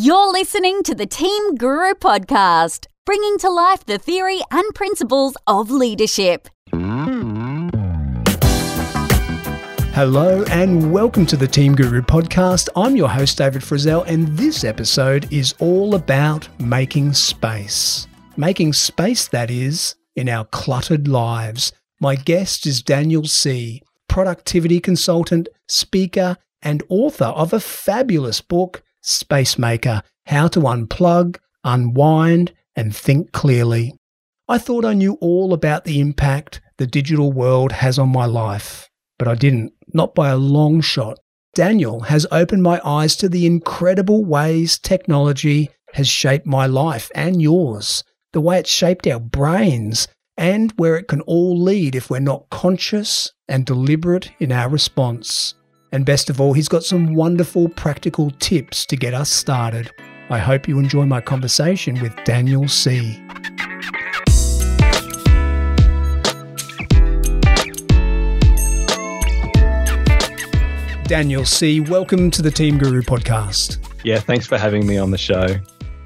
You're listening to the Team Guru podcast, bringing to life the theory and principles of leadership. Hello and welcome to the Team Guru podcast. I'm your host, David Frizzell, and this episode is all about making space. Making space, that is, in our cluttered lives. My guest is Daniel Sih., productivity consultant, speaker, and author of a fabulous book, Spacemaker How to Unplug, Unwind, and Think Clearly. I thought I knew all about the impact the digital world has on my life, but I didn't, not by a long shot. Daniel has opened my eyes to the incredible ways technology has shaped my life and yours, the way it's shaped our brains, and where it can all lead if we're not conscious and deliberate in our response. And best of all, he's got some wonderful practical tips to get us started. I hope you enjoy my conversation with Daniel Sih. Daniel Sih., welcome to the Team Guru podcast. Yeah, thanks for having me on the show.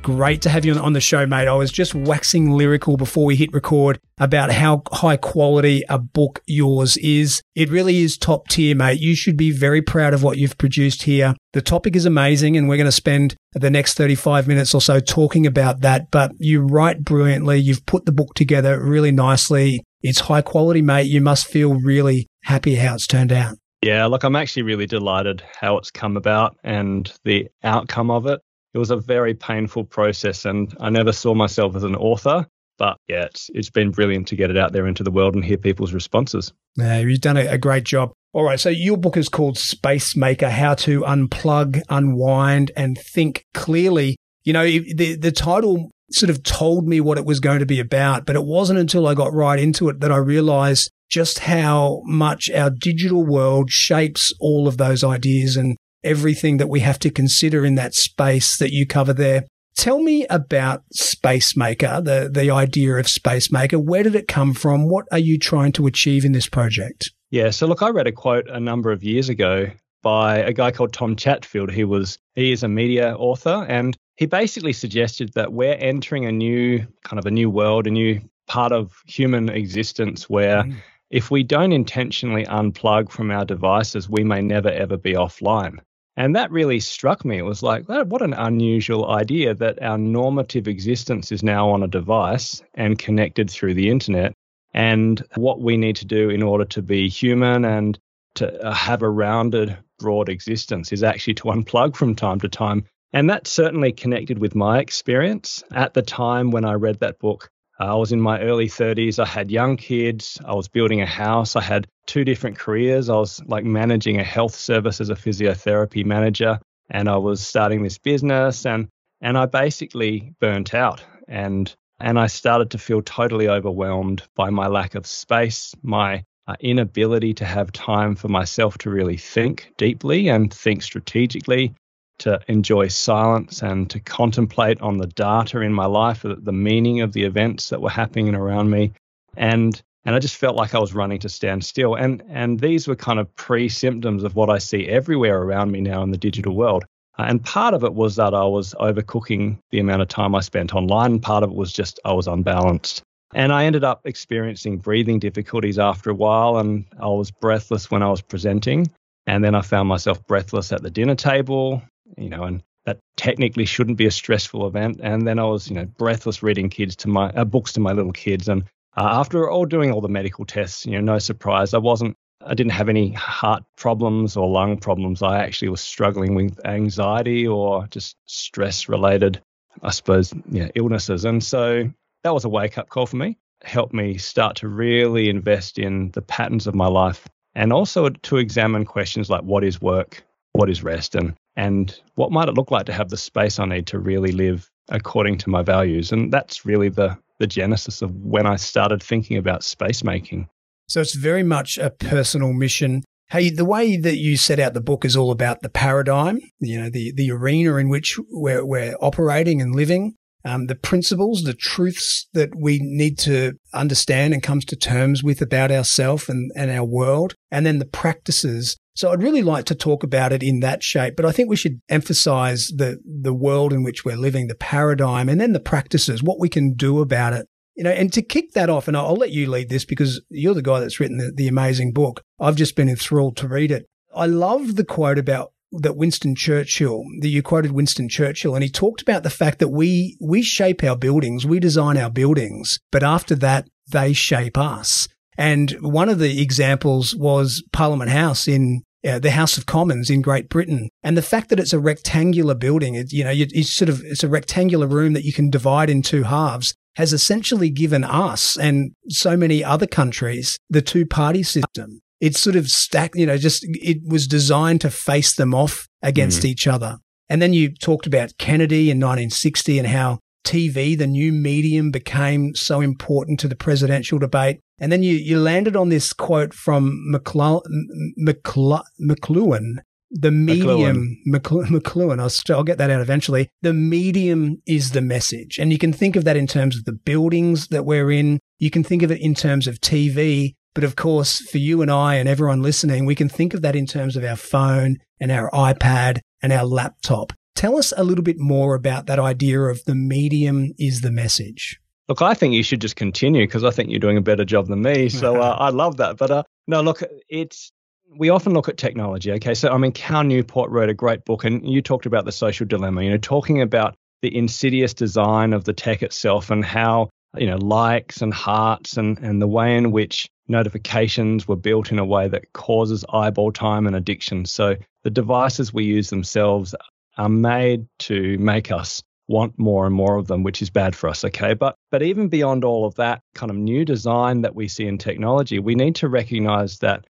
Great to have you on the show, mate. I was just waxing lyrical before we hit record about how high quality a book yours is. It really is top tier, mate. You should be very proud of what you've produced here. The topic is amazing, and we're going to spend the next 35 minutes or so talking about that. But you write brilliantly. You've put the book together really nicely. It's high quality, mate. You must feel really happy how it's turned out. Yeah, look, I'm actually really delighted how it's come about and the outcome of it it was a very painful process and I never saw myself as an author. But yeah, it's, it's been brilliant to get it out there into the world and hear people's responses. Yeah, you've done a, a great job. All right, so your book is called Space Maker How to Unplug, Unwind, and Think Clearly. You know, the, the title sort of told me what it was going to be about, but it wasn't until I got right into it that I realized just how much our digital world shapes all of those ideas and everything that we have to consider in that space that you cover there. Tell me about Spacemaker, the, the idea of Spacemaker. Where did it come from? What are you trying to achieve in this project? Yeah, so look, I read a quote a number of years ago by a guy called Tom Chatfield. He was he is a media author and he basically suggested that we're entering a new kind of a new world, a new part of human existence where mm. if we don't intentionally unplug from our devices, we may never ever be offline. And that really struck me. It was like, what an unusual idea that our normative existence is now on a device and connected through the internet. And what we need to do in order to be human and to uh, have a rounded, broad existence is actually to unplug from time to time. And that certainly connected with my experience. At the time when I read that book, I was in my early 30s. I had young kids. I was building a house. I had two different careers. I was like managing a health service as a physiotherapy manager, and I was starting this business, and and I basically burnt out, and and I started to feel totally overwhelmed by my lack of space, my uh, inability to have time for myself to really think deeply and think strategically, to enjoy silence and to contemplate on the data in my life, the meaning of the events that were happening around me. And and I just felt like I was running to stand still. And and these were kind of pre-symptoms of what I see everywhere around me now in the digital world. Uh, and part of it was that I was overcooking the amount of time I spent online. Part of it was just I was unbalanced. And I ended up experiencing breathing difficulties after a while, and I was breathless when I was presenting. And then I found myself breathless at the dinner table you know, and that technically shouldn't be a stressful event. And then I was, you know, breathless reading kids to my uh, books to my little kids. And uh, after all doing all the medical tests, you know, no surprise, I wasn't, I didn't have any heart problems or lung problems. I actually was struggling with anxiety or just stress related, I suppose, yeah, illnesses. And so that was a wake up call for me. Helped me start to really invest in the patterns of my life and also to examine questions like what is work, what is rest, and and what might it look like to have the space I need to really live according to my values. And that's really the the genesis of when I started thinking about space making. So it's very much a personal mission. Hey, the way that you set out the book is all about the paradigm, you know, the, the arena in which we're, we're operating and living, um, the principles, the truths that we need to understand and comes to terms with about ourselves and, and our world, and then the practices So I'd really like to talk about it in that shape, but I think we should emphasize the, the world in which we're living, the paradigm, and then the practices, what we can do about it. You know, and to kick that off, and I'll let you lead this because you're the guy that's written the, the amazing book. I've just been enthralled to read it. I love the quote about that Winston Churchill, that you quoted Winston Churchill, and he talked about the fact that we, we shape our buildings, we design our buildings, but after that, they shape us. And one of the examples was Parliament House in uh, the House of Commons in Great Britain, and the fact that it's a rectangular building, it, you know, it's sort of it's a rectangular room that you can divide in two halves, has essentially given us and so many other countries the two party system. It's sort of stacked, you know, just it was designed to face them off against mm. each other. And then you talked about Kennedy in 1960 and how TV, the new medium, became so important to the presidential debate. And then you, you landed on this quote from McClu- McClu- McLuhan, the medium, McLuhan, McLuhan I'll, I'll get that out eventually. The medium is the message. And you can think of that in terms of the buildings that we're in. You can think of it in terms of TV. But of course, for you and I and everyone listening, we can think of that in terms of our phone and our iPad and our laptop. Tell us a little bit more about that idea of the medium is the message. Look, I think you should just continue because I think you're doing a better job than me. So uh, I love that. But uh, no, look, it's we often look at technology. Okay, so I mean, Cal Newport wrote a great book, and you talked about the social dilemma. You know, talking about the insidious design of the tech itself and how you know likes and hearts and and the way in which notifications were built in a way that causes eyeball time and addiction. So the devices we use themselves are made to make us want more and more of them, which is bad for us. Okay. But but even beyond all of that kind of new design that we see in technology, we need to recognize that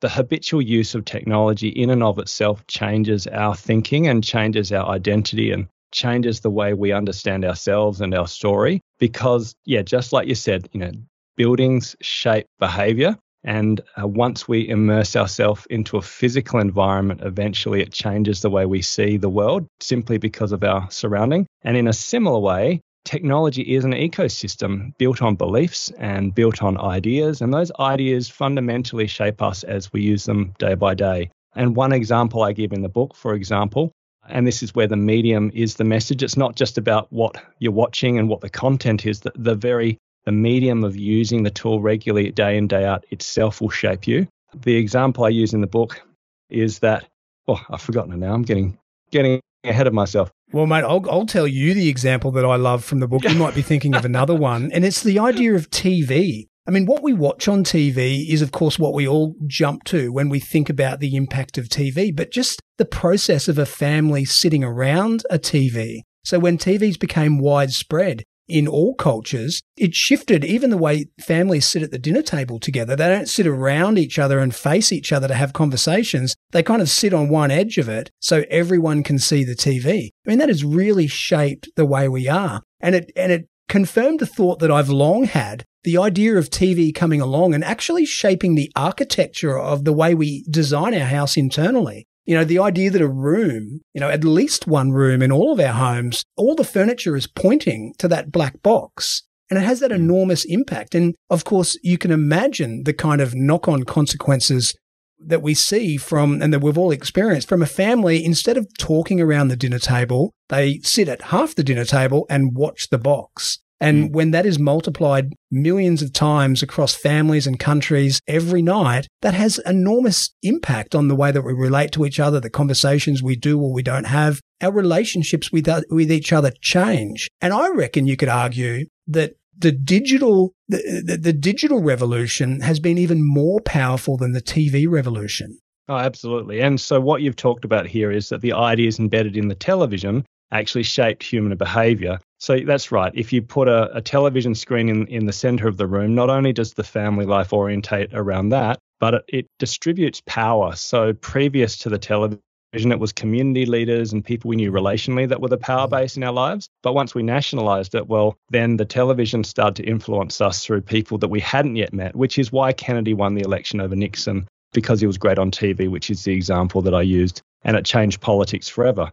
the habitual use of technology in and of itself changes our thinking and changes our identity and changes the way we understand ourselves and our story. Because, yeah, just like you said, you know, buildings shape behavior and uh, once we immerse ourselves into a physical environment, eventually it changes the way we see the world simply because of our surrounding. And in a similar way, technology is an ecosystem built on beliefs and built on ideas. And those ideas fundamentally shape us as we use them day by day. And one example I give in the book, for example, and this is where the medium is the message. It's not just about what you're watching and what the content is, the, the very the medium of using the tool regularly day in, day out itself will shape you. The example I use in the book is that, oh, I've forgotten it now. I'm getting getting ahead of myself. Well, mate, I'll, I'll tell you the example that I love from the book. You might be thinking of another one, and it's the idea of TV. I mean, what we watch on TV is, of course, what we all jump to when we think about the impact of TV, but just the process of a family sitting around a TV. So when TVs became widespread, in all cultures, it shifted even the way families sit at the dinner table together. They don't sit around each other and face each other to have conversations. They kind of sit on one edge of it so everyone can see the TV. I mean, that has really shaped the way we are. And it, and it confirmed a thought that I've long had the idea of TV coming along and actually shaping the architecture of the way we design our house internally. You know, the idea that a room, you know, at least one room in all of our homes, all the furniture is pointing to that black box. And it has that hmm. enormous impact. And of course, you can imagine the kind of knock on consequences that we see from and that we've all experienced from a family. Instead of talking around the dinner table, they sit at half the dinner table and watch the box. And mm. when that is multiplied millions of times across families and countries every night, that has enormous impact on the way that we relate to each other, the conversations we do or we don't have. Our relationships with, uh, with each other change. And I reckon you could argue that the digital, the, the, the digital revolution has been even more powerful than the TV revolution. Oh, absolutely. And so what you've talked about here is that the ideas embedded in the television actually shaped human behavior. So that's right. If you put a, a, television screen in, in the center of the room, not only does the family life orientate around that, but it, it distributes power. So previous to the television, it was community leaders and people we knew relationally that were the power mm-hmm. base in our lives. But once we nationalized it, well, then the television started to influence us through people that we hadn't yet met, which is why Kennedy won the election over Nixon because he was great on TV, which is the example that I used. And it changed politics forever.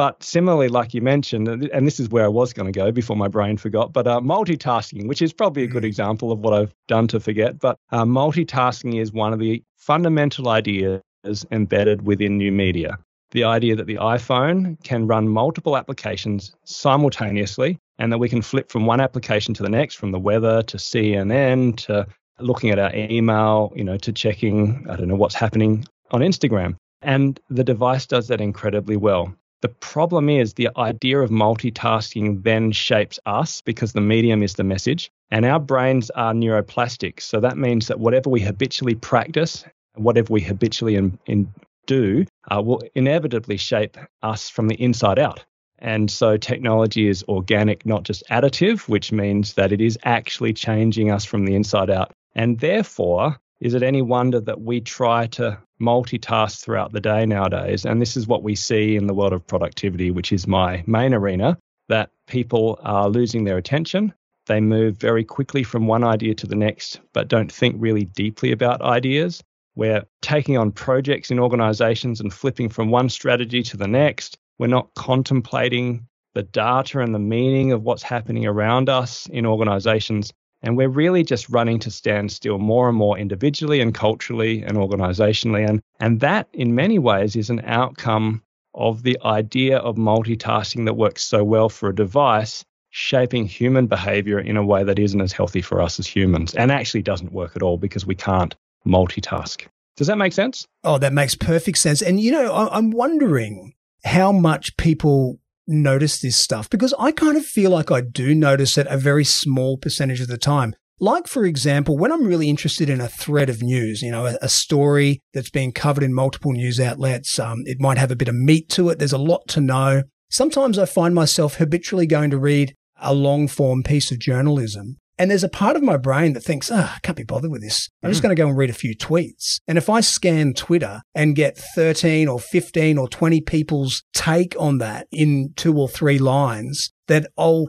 But similarly, like you mentioned, and this is where I was going to go before my brain forgot, but uh, multitasking, which is probably a good mm. example of what I've done to forget. But uh, multitasking is one of the fundamental ideas embedded within new media. The idea that the iPhone can run multiple applications simultaneously and that we can flip from one application to the next, from the weather to CNN to looking at our email, you know, to checking, I don't know, what's happening on Instagram. And the device does that incredibly well. The problem is the idea of multitasking then shapes us because the medium is the message, and our brains are neuroplastic. So that means that whatever we habitually practice, whatever we habitually in, in do, uh, will inevitably shape us from the inside out. And so technology is organic, not just additive, which means that it is actually changing us from the inside out. And therefore, is it any wonder that we try to multitask throughout the day nowadays? And this is what we see in the world of productivity, which is my main arena, that people are losing their attention. They move very quickly from one idea to the next, but don't think really deeply about ideas. We're taking on projects in organizations and flipping from one strategy to the next. We're not contemplating the data and the meaning of what's happening around us in organizations. And we're really just running to stand still more and more individually and culturally and organizationally. And, and that, in many ways, is an outcome of the idea of multitasking that works so well for a device, shaping human behavior in a way that isn't as healthy for us as humans and actually doesn't work at all because we can't multitask. Does that make sense? Oh, that makes perfect sense. And, you know, I'm wondering how much people notice this stuff because I kind of feel like I do notice it a very small percentage of the time. Like, for example, when I'm really interested in a thread of news, you know, a, a story that's being covered in multiple news outlets, um, it might have a bit of meat to it. There's a lot to know. Sometimes I find myself habitually going to read a long form piece of journalism and there's a part of my brain that thinks, oh, I can't be bothered with this. I'm just mm. going to go and read a few tweets. And if I scan Twitter and get 13 or 15 or 20 people's take on that in two or three lines, that I'll,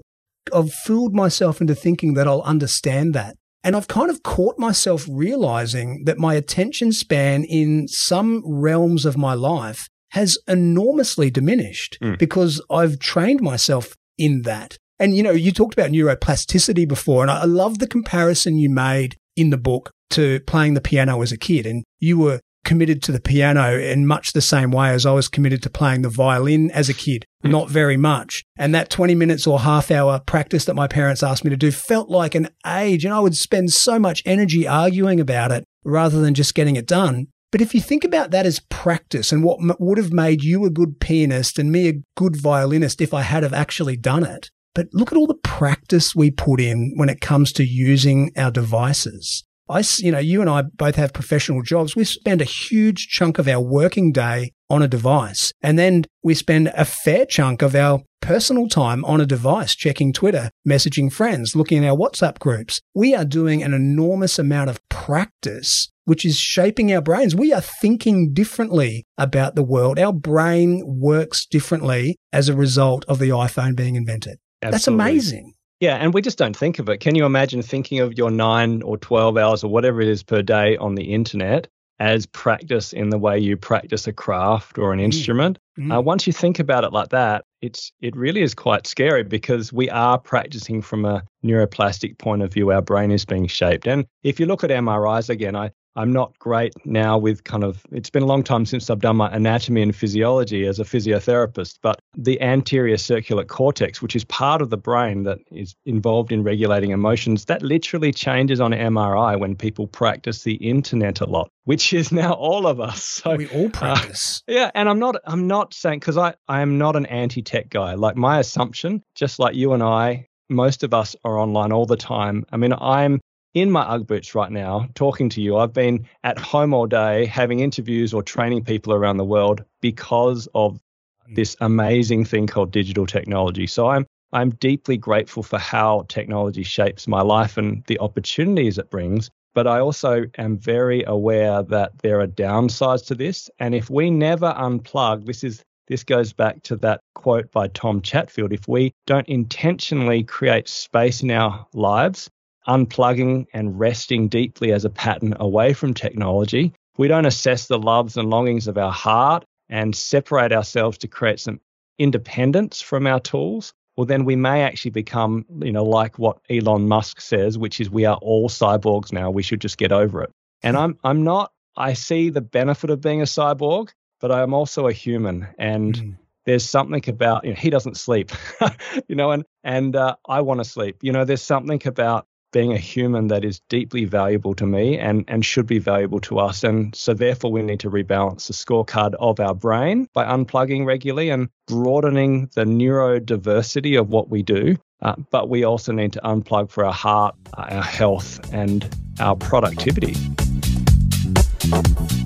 I've fooled myself into thinking that I'll understand that. And I've kind of caught myself realizing that my attention span in some realms of my life has enormously diminished mm. because I've trained myself in that. And, you know, you talked about neuroplasticity before, and I love the comparison you made in the book to playing the piano as a kid. And you were committed to the piano in much the same way as I was committed to playing the violin as a kid, mm. not very much. And that 20 minutes or half hour practice that my parents asked me to do felt like an age. And I would spend so much energy arguing about it rather than just getting it done. But if you think about that as practice and what m- would have made you a good pianist and me a good violinist if I had have actually done it, but look at all the practice we put in when it comes to using our devices. I, you know, you and I both have professional jobs. We spend a huge chunk of our working day on a device. And then we spend a fair chunk of our personal time on a device, checking Twitter, messaging friends, looking at our WhatsApp groups. We are doing an enormous amount of practice, which is shaping our brains. We are thinking differently about the world. Our brain works differently as a result of the iPhone being invented. Absolutely. That's amazing. Yeah, and we just don't think of it. Can you imagine thinking of your nine or 12 hours or whatever it is per day on the internet as practice in the way you practice a craft or an mm. instrument? Mm. Uh, once you think about it like that, it's it really is quite scary because we are practicing from a neuroplastic point of view. Our brain is being shaped, and if you look at MRIs again, I I'm not great now with kind of, it's been a long time since I've done my anatomy and physiology as a physiotherapist, but the anterior cingulate cortex, which is part of the brain that is involved in regulating emotions, that literally changes on MRI when people practice the internet a lot, which is now all of us. So we all uh, practice. Uh, yeah. And I'm not, I'm not saying, because I, I am not an anti tech guy. Like my assumption, just like you and I, most of us are online all the time. I mean, I'm in my Ugg boots right now talking to you. I've been at home all day having interviews or training people around the world because of hmm. this amazing thing called digital technology. So I'm I'm deeply grateful for how technology shapes my life and the opportunities it brings. But I also am very aware that there are downsides to this. And if we never unplug, this is this goes back to that quote by Tom Chatfield. If we don't intentionally create space in our lives unplugging and resting deeply as a pattern away from technology. We don't assess the loves and longings of our heart and separate ourselves to create some independence from our tools. Well, then we may actually become, you know, like what Elon Musk says, which is we are all cyborgs now. We should just get over it. And I'm I'm not I see the benefit of being a cyborg, but I am also a human. And mm. there's something about, you know, he doesn't sleep, you know, and, and uh, I want to sleep. You know, there's something about being a human that is deeply valuable to me and, and should be valuable to us. And so, therefore, we need to rebalance the scorecard of our brain by unplugging regularly and broadening the neurodiversity of what we do. Uh, but we also need to unplug for our heart, our health, and our productivity.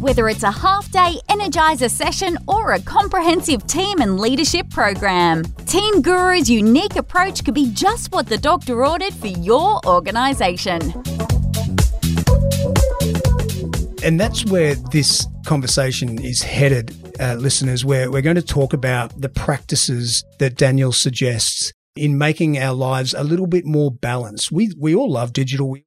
Whether it's a half day Energizer session or a comprehensive team and leadership program, Team Guru's unique approach could be just what the doctor ordered for your organization. And that's where this conversation is headed, uh, listeners, where we're going to talk about the practices that Daniel suggests in making our lives a little bit more balanced. We, we all love digital.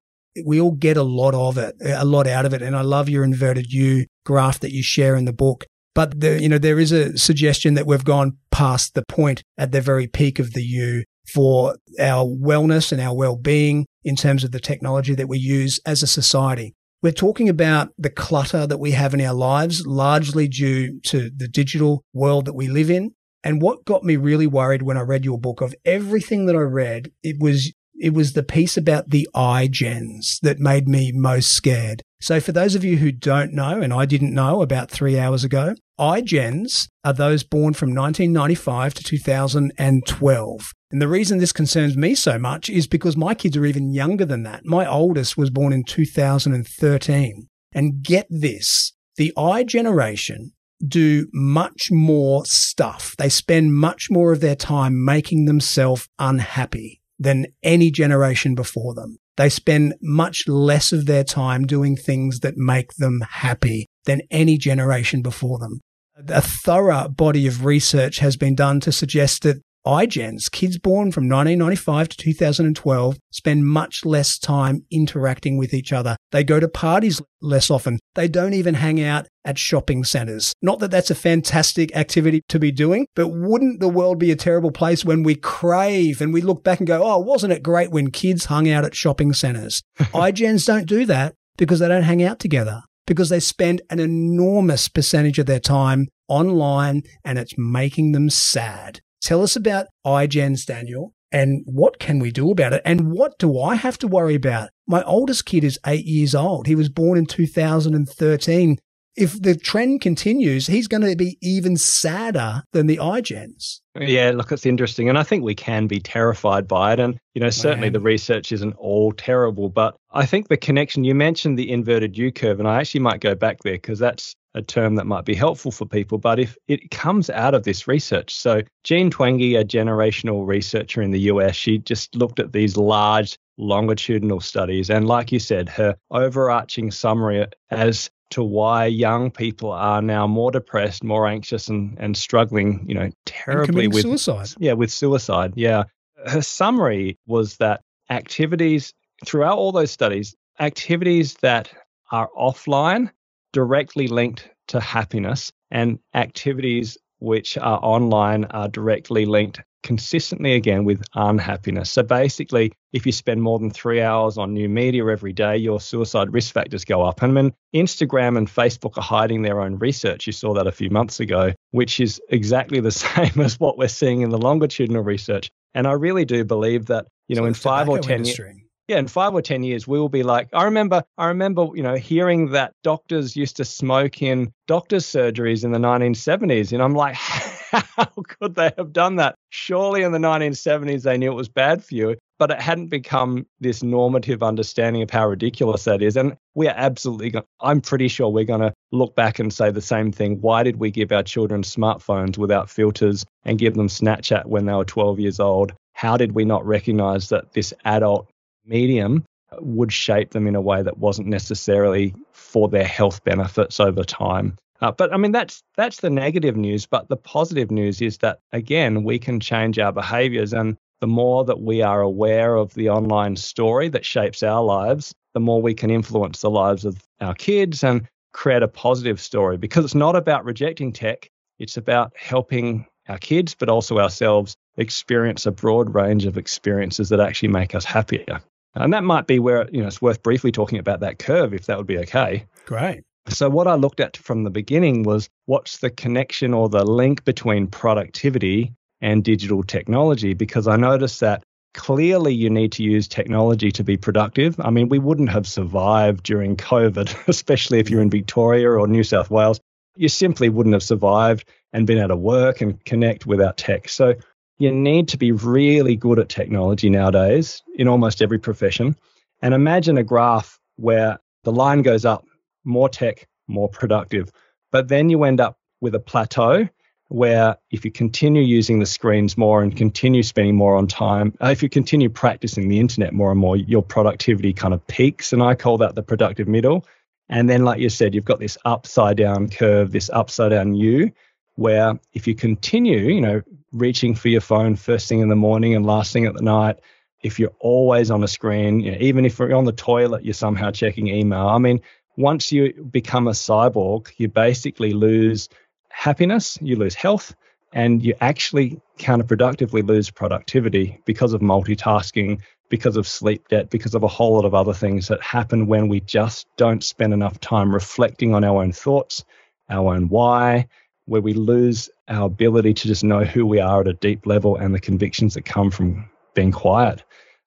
We all get a lot of it, a lot out of it. And I love your inverted U graph that you share in the book. But the, you know, there is a suggestion that we've gone past the point at the very peak of the U for our wellness and our well-being in terms of the technology that we use as a society. We're talking about the clutter that we have in our lives, largely due to the digital world that we live in. And what got me really worried when I read your book of everything that I read, it was it was the piece about the iGens that made me most scared. So for those of you who don't know, and I didn't know about three hours ago, iGens are those born from 1995 to 2012. And the reason this concerns me so much is because my kids are even younger than that. My oldest was born in 2013. And get this, the I generation do much more stuff. They spend much more of their time making themselves unhappy than any generation before them. They spend much less of their time doing things that make them happy than any generation before them. A thorough body of research has been done to suggest that iGens, kids born from 1995 to 2012, spend much less time interacting with each other. They go to parties less often. They don't even hang out at shopping centers. Not that that's a fantastic activity to be doing, but wouldn't the world be a terrible place when we crave and we look back and go, oh, wasn't it great when kids hung out at shopping centers? iGens don't do that because they don't hang out together because they spend an enormous percentage of their time online and it's making them sad. Tell us about iGens, Daniel, and what can we do about it? And what do I have to worry about? My oldest kid is eight years old. He was born in 2013. If the trend continues, he's going to be even sadder than the iGens. Yeah, look, it's interesting. And I think we can be terrified by it. And, you know, certainly Man. the research isn't all terrible, but I think the connection, you mentioned the inverted U curve, and I actually might go back there because that's a term that might be helpful for people, but if it comes out of this research. So, Jean Twenge, a generational researcher in the US, she just looked at these large longitudinal studies. And like you said, her overarching summary as to why young people are now more depressed, more anxious, and, and struggling, you know, terribly with suicide. Yeah, with suicide. Yeah. Her summary was that activities throughout all those studies, activities that are offline directly linked to happiness, and activities which are online are directly linked consistently again with unhappiness. So basically, if you spend more than three hours on new media every day, your suicide risk factors go up. And when Instagram and Facebook are hiding their own research, you saw that a few months ago, which is exactly the same as what we're seeing in the longitudinal research. And I really do believe that, you know, so in five or 10 years yeah, in five or ten years, we will be like, I remember, I remember, you know, hearing that doctors used to smoke in doctors' surgeries in the 1970s, and I'm like, how could they have done that? Surely in the 1970s they knew it was bad for you, but it hadn't become this normative understanding of how ridiculous that is. And we are absolutely, going, I'm pretty sure we're going to look back and say the same thing. Why did we give our children smartphones without filters and give them Snapchat when they were 12 years old? How did we not recognize that this adult medium would shape them in a way that wasn't necessarily for their health benefits over time. Uh, but I mean that's that's the negative news. But the positive news is that again we can change our behaviors, and the more that we are aware of the online story that shapes our lives, the more we can influence the lives of our kids and create a positive story. Because it's not about rejecting tech; it's about helping our kids, but also ourselves experience a broad range of experiences that actually make us happier. And that might be where you know it's worth briefly talking about that curve, if that would be okay. Great. So, what I looked at from the beginning was what's the connection or the link between productivity and digital technology? Because I noticed that clearly you need to use technology to be productive. I mean, we wouldn't have survived during COVID, especially if you're in Victoria or New South Wales. You simply wouldn't have survived and been able to work and connect without tech. So, you need to be really good at technology nowadays in almost every profession. And imagine a graph where the line goes up, more tech, more productive. But then you end up with a plateau where if you continue using the screens more and continue spending more on time, uh, if you continue practicing the internet more and more, your productivity kind of peaks. And I call that the productive middle. And then, like you said, you've got this upside down curve, this upside down U, where if you continue, you know, reaching for your phone first thing in the morning and last thing at the night, if you're always on a screen, you know, even if you're on the toilet, you're somehow checking email. I mean, once you become a cyborg, you basically lose happiness, you lose health, and you actually counterproductively lose productivity because of multitasking, because of sleep debt, because of a whole lot of other things that happen when we just don't spend enough time reflecting on our own thoughts, our own why, where we lose our ability to just know who we are at a deep level and the convictions that come from being quiet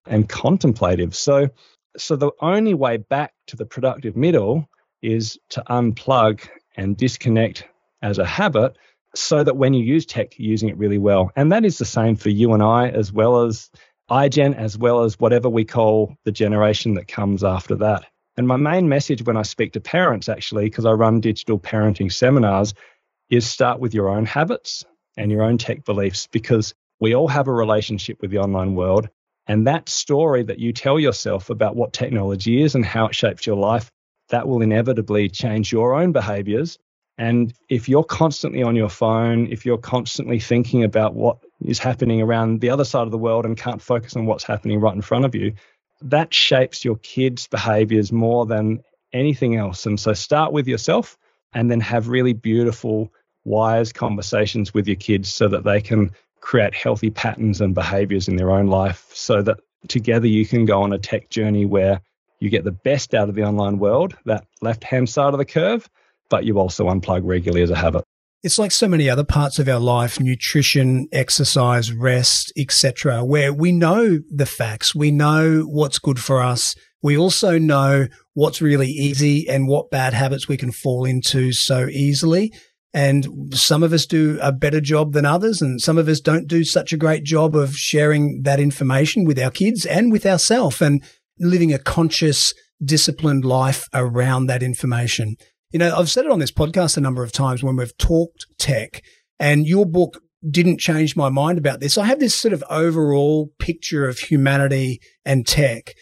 and contemplative. So so the only way back to the productive middle is to unplug and disconnect as a habit so that when you use tech, you're using it really well. And that is the same for you and I, as well as iGen, as well as whatever we call the generation that comes after that. And my main message when I speak to parents, actually, because I run digital parenting seminars, is start with your own habits and your own tech beliefs because we all have a relationship with the online world. And that story that you tell yourself about what technology is and how it shapes your life, that will inevitably change your own behaviors. And if you're constantly on your phone, if you're constantly thinking about what is happening around the other side of the world and can't focus on what's happening right in front of you, that shapes your kids' behaviors more than anything else. And so start with yourself and then have really beautiful, wise conversations with your kids so that they can create healthy patterns and behaviors in their own life so that together you can go on a tech journey where you get the best out of the online world, that left hand side of the curve, but you also unplug regularly as a habit. It's like so many other parts of our life, nutrition, exercise, rest, etc., where we know the facts, we know what's good for us. We also know what's really easy and what bad habits we can fall into so easily. And some of us do a better job than others, and some of us don't do such a great job of sharing that information with our kids and with ourselves and living a conscious, disciplined life around that information. You know, I've said it on this podcast a number of times when we've talked tech, and your book didn't change my mind about this. I have this sort of overall picture of humanity and tech,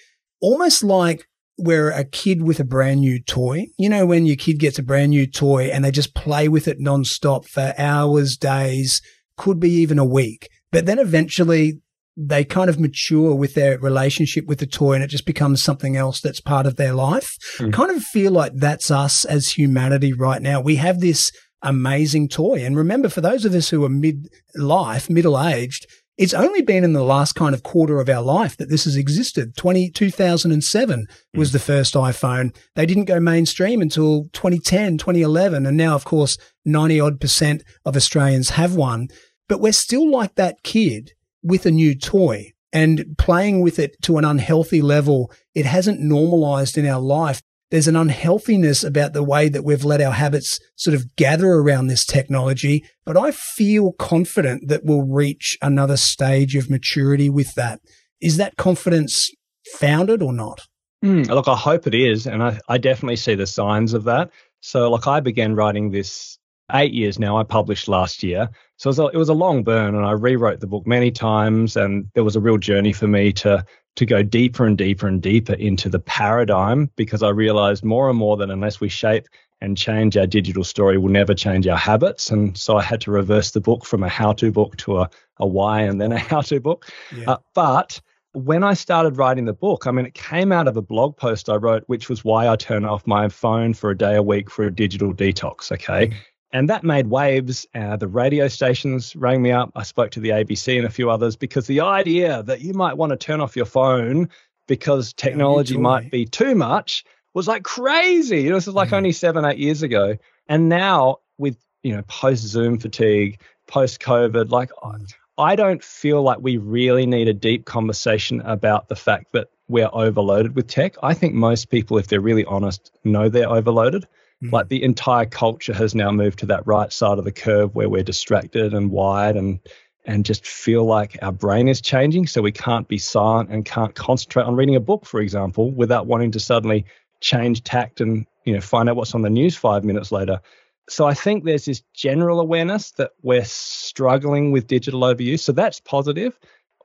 almost like where a kid with a brand new toy, you know, when your kid gets a brand new toy and they just play with it nonstop for hours, days, could be even a week. But then eventually they kind of mature with their relationship with the toy and it just becomes something else that's part of their life. Mm. Kind of feel like that's us as humanity right now. We have this amazing toy. And remember, for those of us who are mid life, middle aged, it's only been in the last kind of quarter of our life that this has existed. 20, 2007 was mm. the first iPhone. They didn't go mainstream until 2010, 2011. And now, of course, 90 odd percent of Australians have one. But we're still like that kid with a new toy and playing with it to an unhealthy level. It hasn't normalized in our life there's an unhealthiness about the way that we've let our habits sort of gather around this technology. But I feel confident that we'll reach another stage of maturity with that. Is that confidence founded or not? Mm, look, I hope it is. And I, I definitely see the signs of that. So, like, I began writing this eight years now. I published last year. So it was, a, it was a long burn, and I rewrote the book many times. And there was a real journey for me to to go deeper and deeper and deeper into the paradigm because I realized more and more that unless we shape and change our digital story, we'll never change our habits. And so I had to reverse the book from a how to book to a, a why and then a how to book. Yeah. Uh, but when I started writing the book, I mean, it came out of a blog post I wrote, which was why I turn off my phone for a day a week for a digital detox. Okay. Mm. And that made waves. Uh, the radio stations rang me up. I spoke to the ABC and a few others because the idea that you might want to turn off your phone because technology might be too much was like crazy. You know, this is like mm. only seven, eight years ago. And now with, you know, post Zoom fatigue, post COVID, like mm. I don't feel like we really need a deep conversation about the fact that we're overloaded with tech. I think most people, if they're really honest, know they're overloaded. Mm. Like the entire culture has now moved to that right side of the curve where we're distracted and wired and and just feel like our brain is changing. So we can't be silent and can't concentrate on reading a book for example without wanting to suddenly change tact and you know find out what's on the news 5 minutes later. So i think there's this general awareness that we're struggling with digital overuse. So that's positive.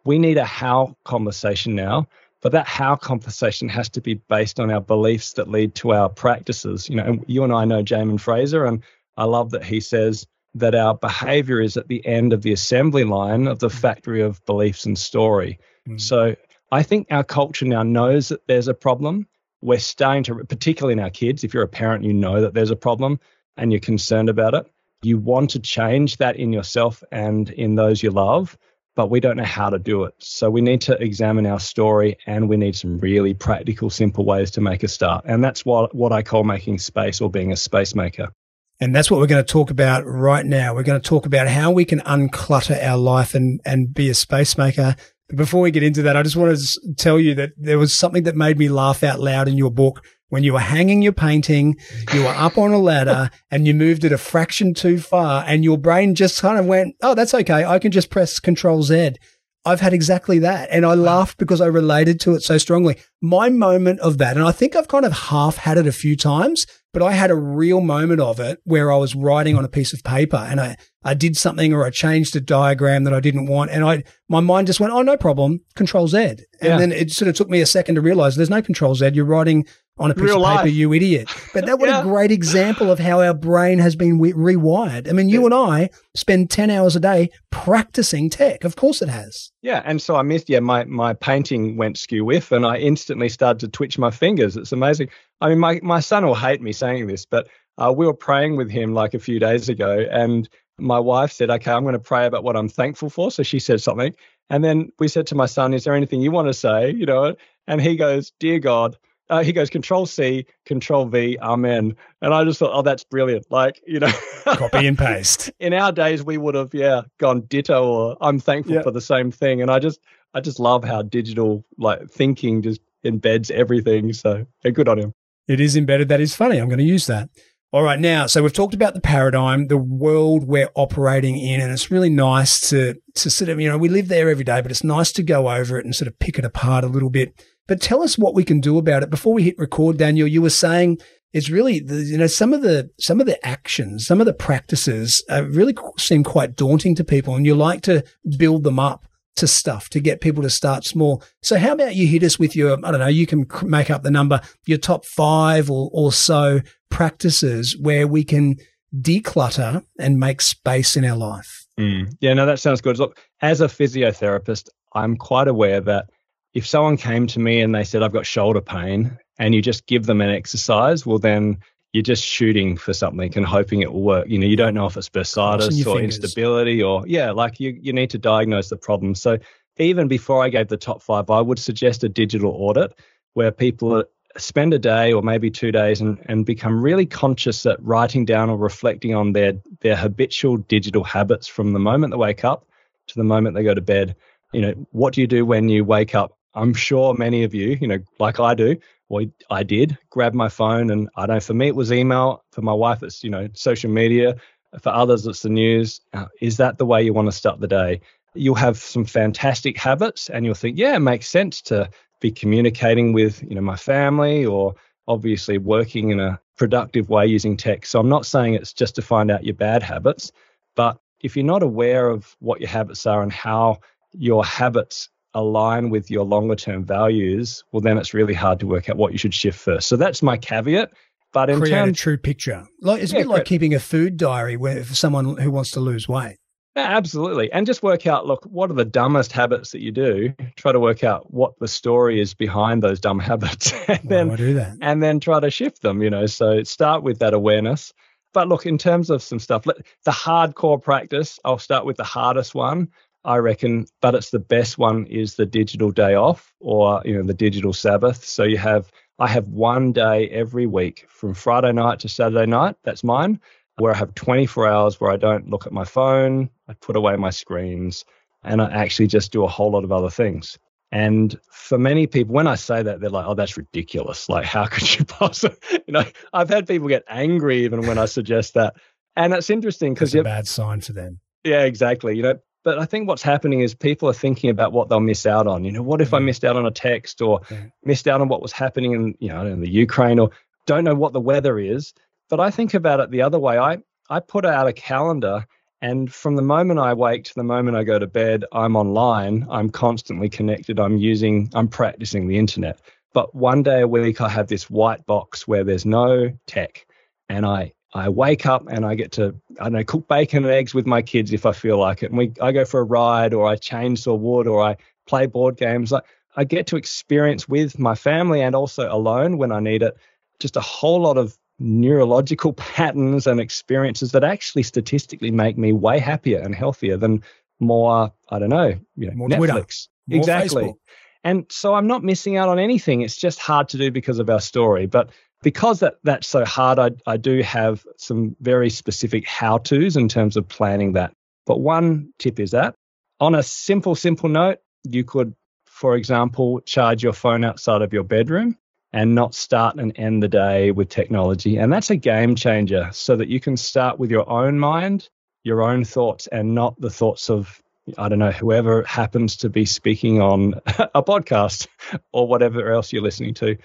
We need a how conversation now but that how conversation has to be based on our beliefs that lead to our practices you know you and i know jamin fraser and i love that he says that our behavior is at the end of the assembly line of the mm. factory of beliefs and story. Mm. So I think our culture now knows that there's a problem. We're starting to, particularly in our kids, if you're a parent, you know that there's a problem and you're concerned about it. You want to change that in yourself and in those you love, but we don't know how to do it. So we need to examine our story and we need some really practical, simple ways to make a start. And that's what, what I call making space or being a space maker. And that's what we're going to talk about right now. We're going to talk about how we can unclutter our life and, and be a space maker. Before we get into that, I just want to tell you that there was something that made me laugh out loud in your book when you were hanging your painting, you were up on a ladder and you moved it a fraction too far and your brain just kind of went, Oh, that's okay. I can just press control Z. I've had exactly that. And I laughed because I related to it so strongly. My moment of that, and I think I've kind of half had it a few times, but I had a real moment of it where I was writing on a piece of paper and I, I did something or I changed a diagram that I didn't want. And I, my mind just went, Oh, no problem. Control Z. And yeah. then it sort of took me a second to realize there's no control Z. You're writing on a piece Real of paper, life. you idiot. But that was yeah. a great example of how our brain has been re- rewired. I mean, you yeah. and I spend 10 hours a day practicing tech. Of course it has. Yeah. And so I missed, yeah, my, my painting went skew whiff and I instantly started to twitch my fingers. It's amazing. I mean, my, my son will hate me saying this, but uh, we were praying with him like a few days ago and my wife said, okay, I'm going to pray about what I'm thankful for. So she said something. And then we said to my son, is there anything you want to say? You know, and he goes, dear God, uh, he goes control C, control V, amen. And I just thought, oh, that's brilliant. Like, you know, copy and paste. In our days, we would have, yeah, gone ditto or I'm thankful yep. for the same thing. And I just, I just love how digital like thinking just embeds everything. So yeah, good on him. It is embedded. That is funny. I'm going to use that. All right, now, so we've talked about the paradigm, the world we're operating in, and it's really nice to to sort of, you know, we live there every day, but it's nice to go over it and sort of pick it apart a little bit. But tell us what we can do about it. Before we hit record, Daniel, you were saying it's really the, you know some of the some of the actions, some of the practices uh, really seem quite daunting to people, and you like to build them up to stuff to get people to start small. So how about you hit us with your I don't know, you can make up the number, your top five or or so practices where we can declutter and make space in our life. Mm. Yeah, no, that sounds good. Look, as a physiotherapist, I'm quite aware that if someone came to me and they said, I've got shoulder pain, and you just give them an exercise, well, then you're just shooting for something and hoping it will work. You know, you don't know if it's bursitis or fingers. instability or, yeah, like you, you need to diagnose the problem. So even before I gave the top five, I would suggest a digital audit where people spend a day or maybe two days and, and become really conscious that writing down or reflecting on their, their habitual digital habits from the moment they wake up to the moment they go to bed. You know, what do you do when you wake up? I'm sure many of you, you know, like I do, or I did, grab my phone and I don't know, for me it was email. For my wife, it's, you know, social media. For others, it's the news. Uh, is that the way you want to start the day? You'll have some fantastic habits and you'll think, yeah, it makes sense to be communicating with, you know, my family or obviously working in a productive way using tech. So I'm not saying it's just to find out your bad habits, but if you're not aware of what your habits are and how your habits align with your longer term values, well, then it's really hard to work out what you should shift first. So that's my caveat. But in create terms, a true picture. Like it's a bit like keeping a food diary where, for someone who wants to lose weight. Yeah, absolutely. And just work out, look, what are the dumbest habits that you do? Try to work out what the story is behind those dumb habits. and Why then do that? And then try to shift them, you know. So start with that awareness. But look, in terms of some stuff, the hardcore practice, I'll start with the hardest one. I reckon, but it's the best one is the digital day off or, you know, the digital Sabbath. So you have I have one day every week from Friday night to Saturday night. That's mine, where I have 24 hours where I don't look at my phone, I put away my screens, and I actually just do a whole lot of other things. And for many people, when I say that, they're like, oh, that's ridiculous. Like, how could you possibly, you know, I've had people get angry even when I suggest that. And it's interesting because it's a bad sign for them. Yeah, exactly. You know, but I think what's happening is people are thinking about what they'll miss out on. You know, what if I mm. missed out on a text or missed out on what was happening in, you know, in the Ukraine or don't know what the weather is. But I think about it the other way. I, I put out a calendar and from the moment I wake to the moment I go to bed, I'm online. I'm constantly connected. I'm using, I'm practicing the internet. But one day a week, I have this white box where there's no tech. And I, I wake up and I get to, I don't know, cook bacon and eggs with my kids if I feel like it. And we, I go for a ride or I chainsaw wood or I play board games. Like I get to experience with my family and also alone when I need it, just a whole lot of neurological patterns and experiences that actually statistically make me way happier and healthier than more, I don't know, you know, more Netflix. More exactly. Facebook. And so I'm not missing out on anything. It's just hard to do because of our story. But because that that's so hard, I, I do have some very specific how to's in terms of planning that. But one tip is that on a simple, simple note, you could, for example, charge your phone outside of your bedroom and not start and end the day with technology. And that's a game changer so that you can start with your own mind, your own thoughts, and not the thoughts of, I don't know, whoever happens to be speaking on a podcast or whatever else you're listening to.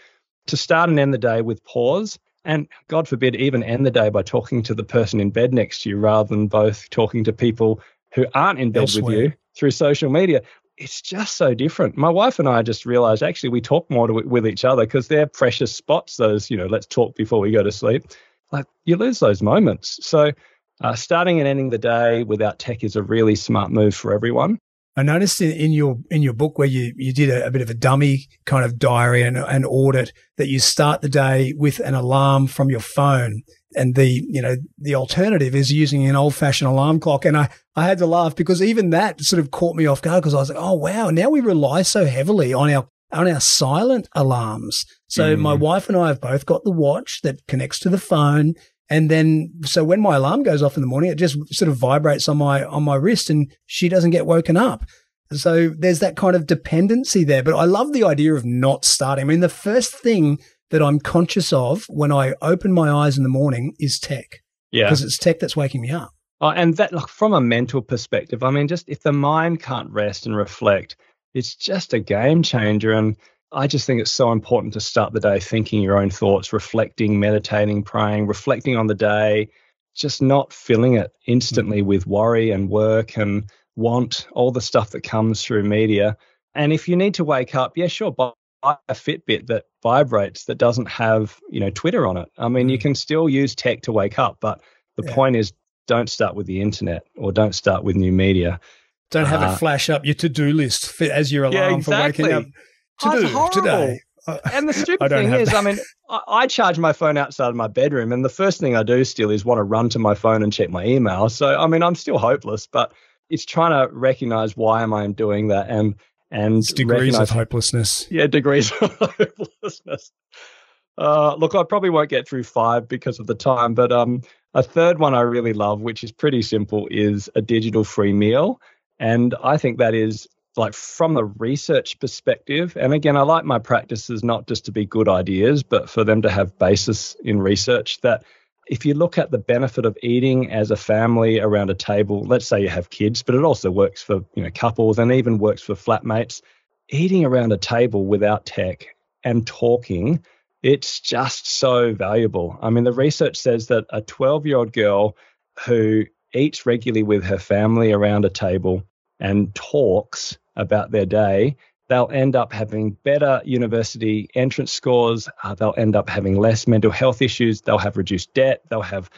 To start and end the day with pause. And God forbid, even end the day by talking to the person in bed next to you rather than both talking to people who aren't in bed Elsewhere. with you through social media it's just so different. My wife and I just realized actually we talk more to, with each other because they're precious spots. Those, you know, let's talk before we go to sleep. Like you lose those moments. So uh, starting and ending the day without tech is a really smart move for everyone. I noticed in, in your in your book where you, you did a, a, bit of a dummy kind of diary and an audit that you start the day with an alarm from your phone. And the you know the alternative is using an old fashioned alarm clock. And i i had to laugh because even that sort of caught me off guard because i was like oh wow. Now we rely so heavily on our on our silent alarms. So mm. my wife and i have both got the watch that connects to the phone and then so when my alarm goes off in the morning it just sort of vibrates on my on my wrist and she doesn't get woken up so there's that kind of dependency there but i love the idea of not starting i mean the first thing that I'm conscious of when I open my eyes in the morning is tech. Yeah. Because it's tech that's waking me up. Oh, and that, like, from a mental perspective, I mean, just if the mind can't rest and reflect, it's just a game changer. And I just think it's so important to start the day thinking your own thoughts, reflecting, meditating, praying, reflecting on the day, just not filling it instantly mm-hmm. with worry and work and want, all the stuff that comes through media. And if you need to wake up, yeah, sure, buy a Fitbit that vibrates that doesn't have you know Twitter on it. I mean, you mm. can still use tech to wake up, but the yeah. point is, don't start with the internet or don't start with new media. Don't have uh, it flash up your to-do list as your alarm yeah, exactly. for waking up. To do today. And the stupid thing is, that. I mean, I, I, charge my phone outside of my bedroom, and the first thing I do still is want to run to my phone and check my email. So, I mean, I'm still hopeless, but it's trying to recognize why am I doing that and and it's degrees of hopelessness. Yeah, degrees of hopelessness. Uh, look, I probably won't get through five because of the time, but um, a third one I really love, which is pretty simple, is a digital free meal. And I think that is like from a research perspective. And again, I like my practices not just to be good ideas, but for them to have basis in research that if you look at the benefit of eating as a family around a table, let's say you have kids, but it also works for you know couples and even works for flatmates. Eating around a table without tech and talking, it's just so valuable. I mean, the research says that a 12 year old girl who eats regularly with her family around a table and talks about their day they'll end up having better university entrance scores. Uh, they'll end up having less mental health issues. They'll have reduced debt. They'll have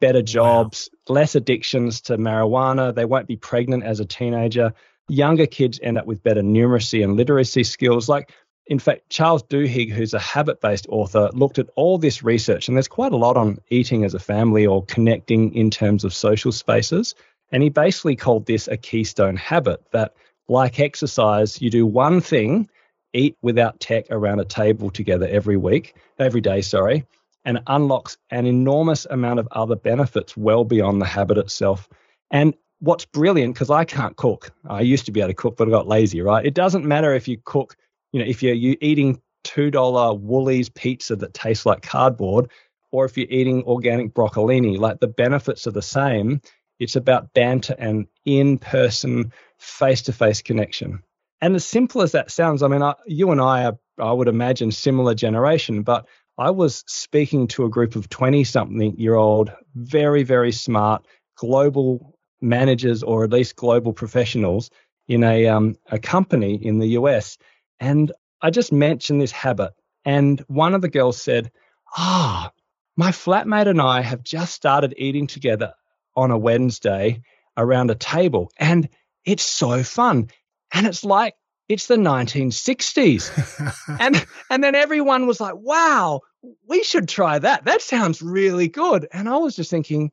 better jobs, wow. less addictions to marijuana. They won't be pregnant as a teenager. Younger kids end up with better numeracy and literacy skills. Like, in fact, Charles Duhigg, who's a habit based author, looked at all this research, and there's quite a lot on eating as a family or connecting in terms of social spaces. And he basically called this a keystone habit that like exercise, you do one thing eat without tech around a table together every week, every day, sorry, and unlocks an enormous amount of other benefits well beyond the habit itself. And what's brilliant, because I can't cook, I used to be able to cook, but I got lazy, right? It doesn't matter if you cook, you know, if you're, you're eating $2 Woolies pizza that tastes like cardboard, or if you're eating organic broccolini, like the benefits are the same. It's about banter and in person, face to face connection. And as simple as that sounds, I mean, I, you and I are, I would imagine, similar generation, but I was speaking to a group of 20 something year old, very, very smart global managers or at least global professionals in a, um, a company in the US. And I just mentioned this habit. And one of the girls said, Ah, oh, my flatmate and I have just started eating together on a Wednesday around a table, and it's so fun. And it's like it's the 1960s. and and then everyone was like, "Wow, we should try that. That sounds really good." And I was just thinking,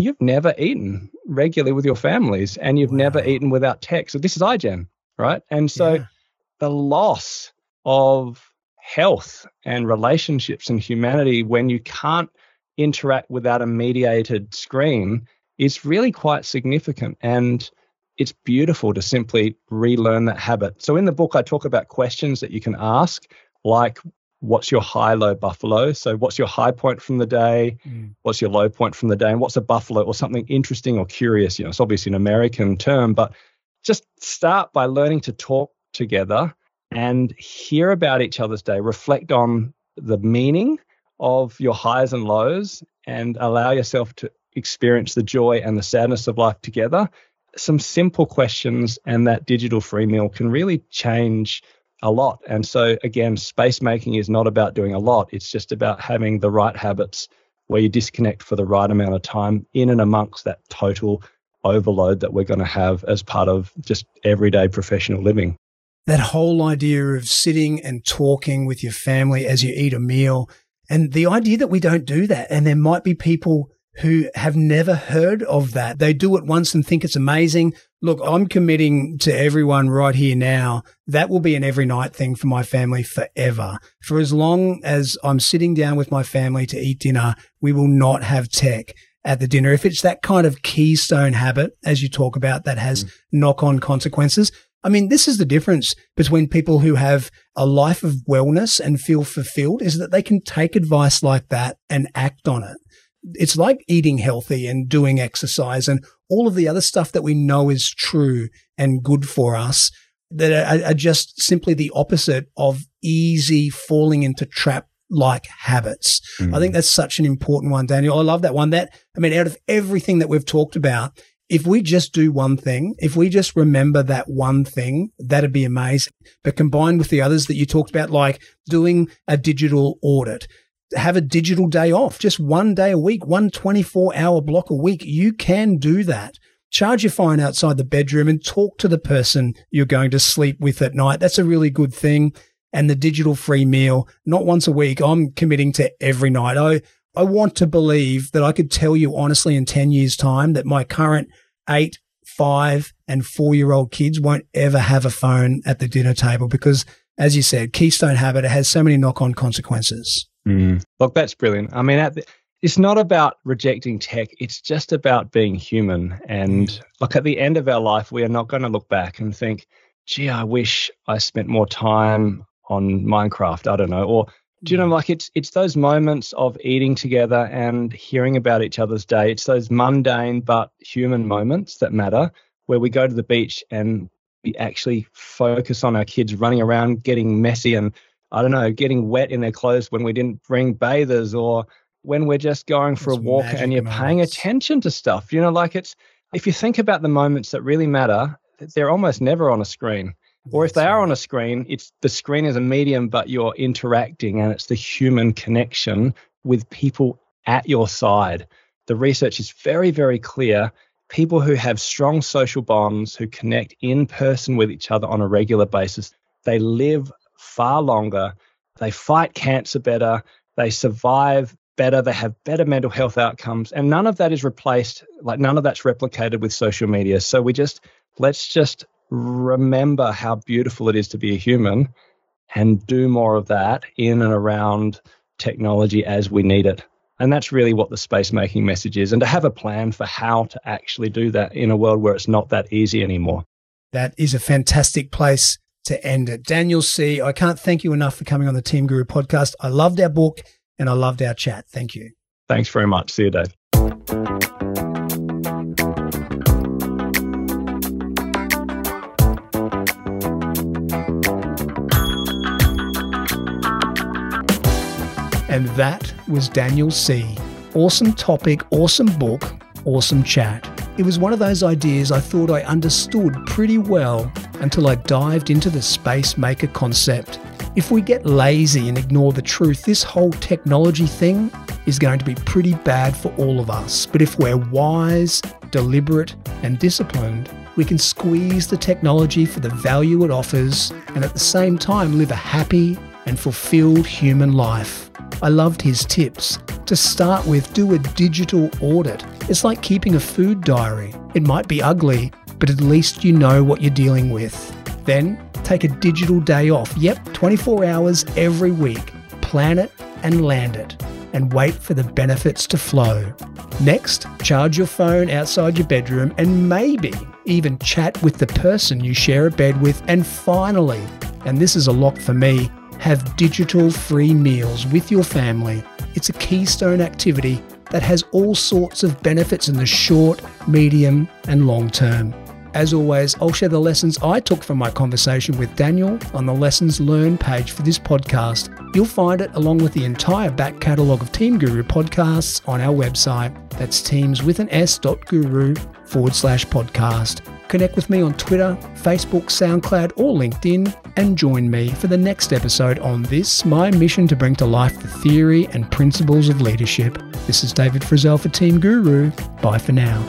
you've never eaten regularly with your families and you've wow. never eaten without tech. So this is iGen, right? And so yeah. the loss of health and relationships and humanity when you can't interact without a mediated screen is really quite significant. And it's beautiful to simply relearn that habit. So in the book, I talk about questions that you can ask, like what's your high low buffalo so what's your high point from the day mm. what's your low point from the day and what's a buffalo or something interesting or curious you know it's obviously an american term but just start by learning to talk together and hear about each other's day, reflect on the meaning of your highs and lows, and allow yourself to experience the joy and the sadness of life together. Some simple questions and that digital free meal can really change a lot. And so, again, space making is not about doing a lot, it's just about having the right habits where you disconnect for the right amount of time in and amongst that total overload that we're going to have as part of just everyday professional living that whole idea of sitting and talking with your family as you eat a meal and the idea that we don't do that. And there might be people who have never heard of that. They do it once and think it's amazing. Look, I'm committing to everyone right here now. That will be an every night thing for my family forever. For as long as I'm sitting down with my family to eat dinner, we will not have tech at the dinner. If it's that kind of keystone habit, as you talk about, that has mm. knock on consequences, I mean, this is the difference between people who have a life of wellness and feel fulfilled is that they can take advice like that and act on it. It's like eating healthy and doing exercise and all of the other stuff that we know is true and good for us that are, are just simply the opposite of easy falling into trap like habits. Mm. I think that's such an important one, Daniel. I love that one. That, I mean, out of everything that we've talked about, if we just do one thing, if we just remember that one thing, that'd be amazing. But combined with the others that you talked about, like doing a digital audit, have a digital day off, just one day a week, one 24 hour block a week, you can do that. Charge your phone outside the bedroom and talk to the person you're going to sleep with at night. That's a really good thing. And the digital free meal, not once a week. I'm committing to every night. I, I want to believe that I could tell you honestly in 10 years time that my current eight, five and four year old kids won't ever have a phone at the dinner table because as you said, keystone habit, it has so many knock on consequences. Mm. Look, that's brilliant. I mean, the, it's not about rejecting tech. It's just about being human. And look, at the end of our life, we are not going to look back and think, gee, I wish I spent more time on Minecraft. I don't know. Or do you know, mm. like it's it's those moments of eating together and hearing about each other's day. It's those mundane but human moments that matter, where we go to the beach and we actually focus on our kids running around, getting messy, and I don't know, getting wet in their clothes when we didn't bring bathers, or when we're just going for a walk and you're moments. paying attention to stuff. You know, like it's if you think about the moments that really matter, they're almost never on a screen. Or if they are on a screen, it's the screen is a medium, but you're interacting and it's the human connection with people at your side. The research is very, very clear. People who have strong social bonds, who connect in person with each other on a regular basis, they live far longer, they fight cancer better, they survive better, they have better mental health outcomes. And none of that is replaced, like none of that's replicated with social media. So we just, let's just remember how beautiful it is to be a human and do more of that in and around technology as we need it. And that's really what the space making message is, and to have a plan for how to actually do that in a world where it's not that easy anymore. That is a fantastic place to end it. Daniel Sih., I can't thank you enough for coming on the Team Guru podcast. I loved our book and I loved our chat. Thank you. Thanks very much. See you, Dave. And that was Daniel Sih. Awesome topic, awesome book, awesome chat. It was one of those ideas I thought I understood pretty well until I dived into the space maker concept. If we get lazy and ignore the truth, this whole technology thing is going to be pretty bad for all of us. But if we're wise, deliberate, and disciplined, we can squeeze the technology for the value it offers and at the same time live a happy and fulfilled human life. I loved his tips. To start with, do a digital audit. It's like keeping a food diary. It might be ugly, but at least you know what you're dealing with. Then, take a digital day off. Yep, 24 hours every week. Plan it and land it, and wait for the benefits to flow. Next, charge your phone outside your bedroom and maybe even chat with the person you share a bed with. And finally, and this is a lock for me, have digital free meals with your family. It's a keystone activity that has all sorts of benefits in the short, medium, and long term. As always, I'll share the lessons I took from my conversation with Daniel on the Lessons Learned page for this podcast. You'll find it along with the entire back catalogue of Team Guru podcasts on our website. That's teams with an s.guru forward slash podcast. Connect with me on Twitter, Facebook, SoundCloud, or LinkedIn, and join me for the next episode on this, my mission to bring to life the theory and principles of leadership. This is David Frizzell for Team Guru. Bye for now.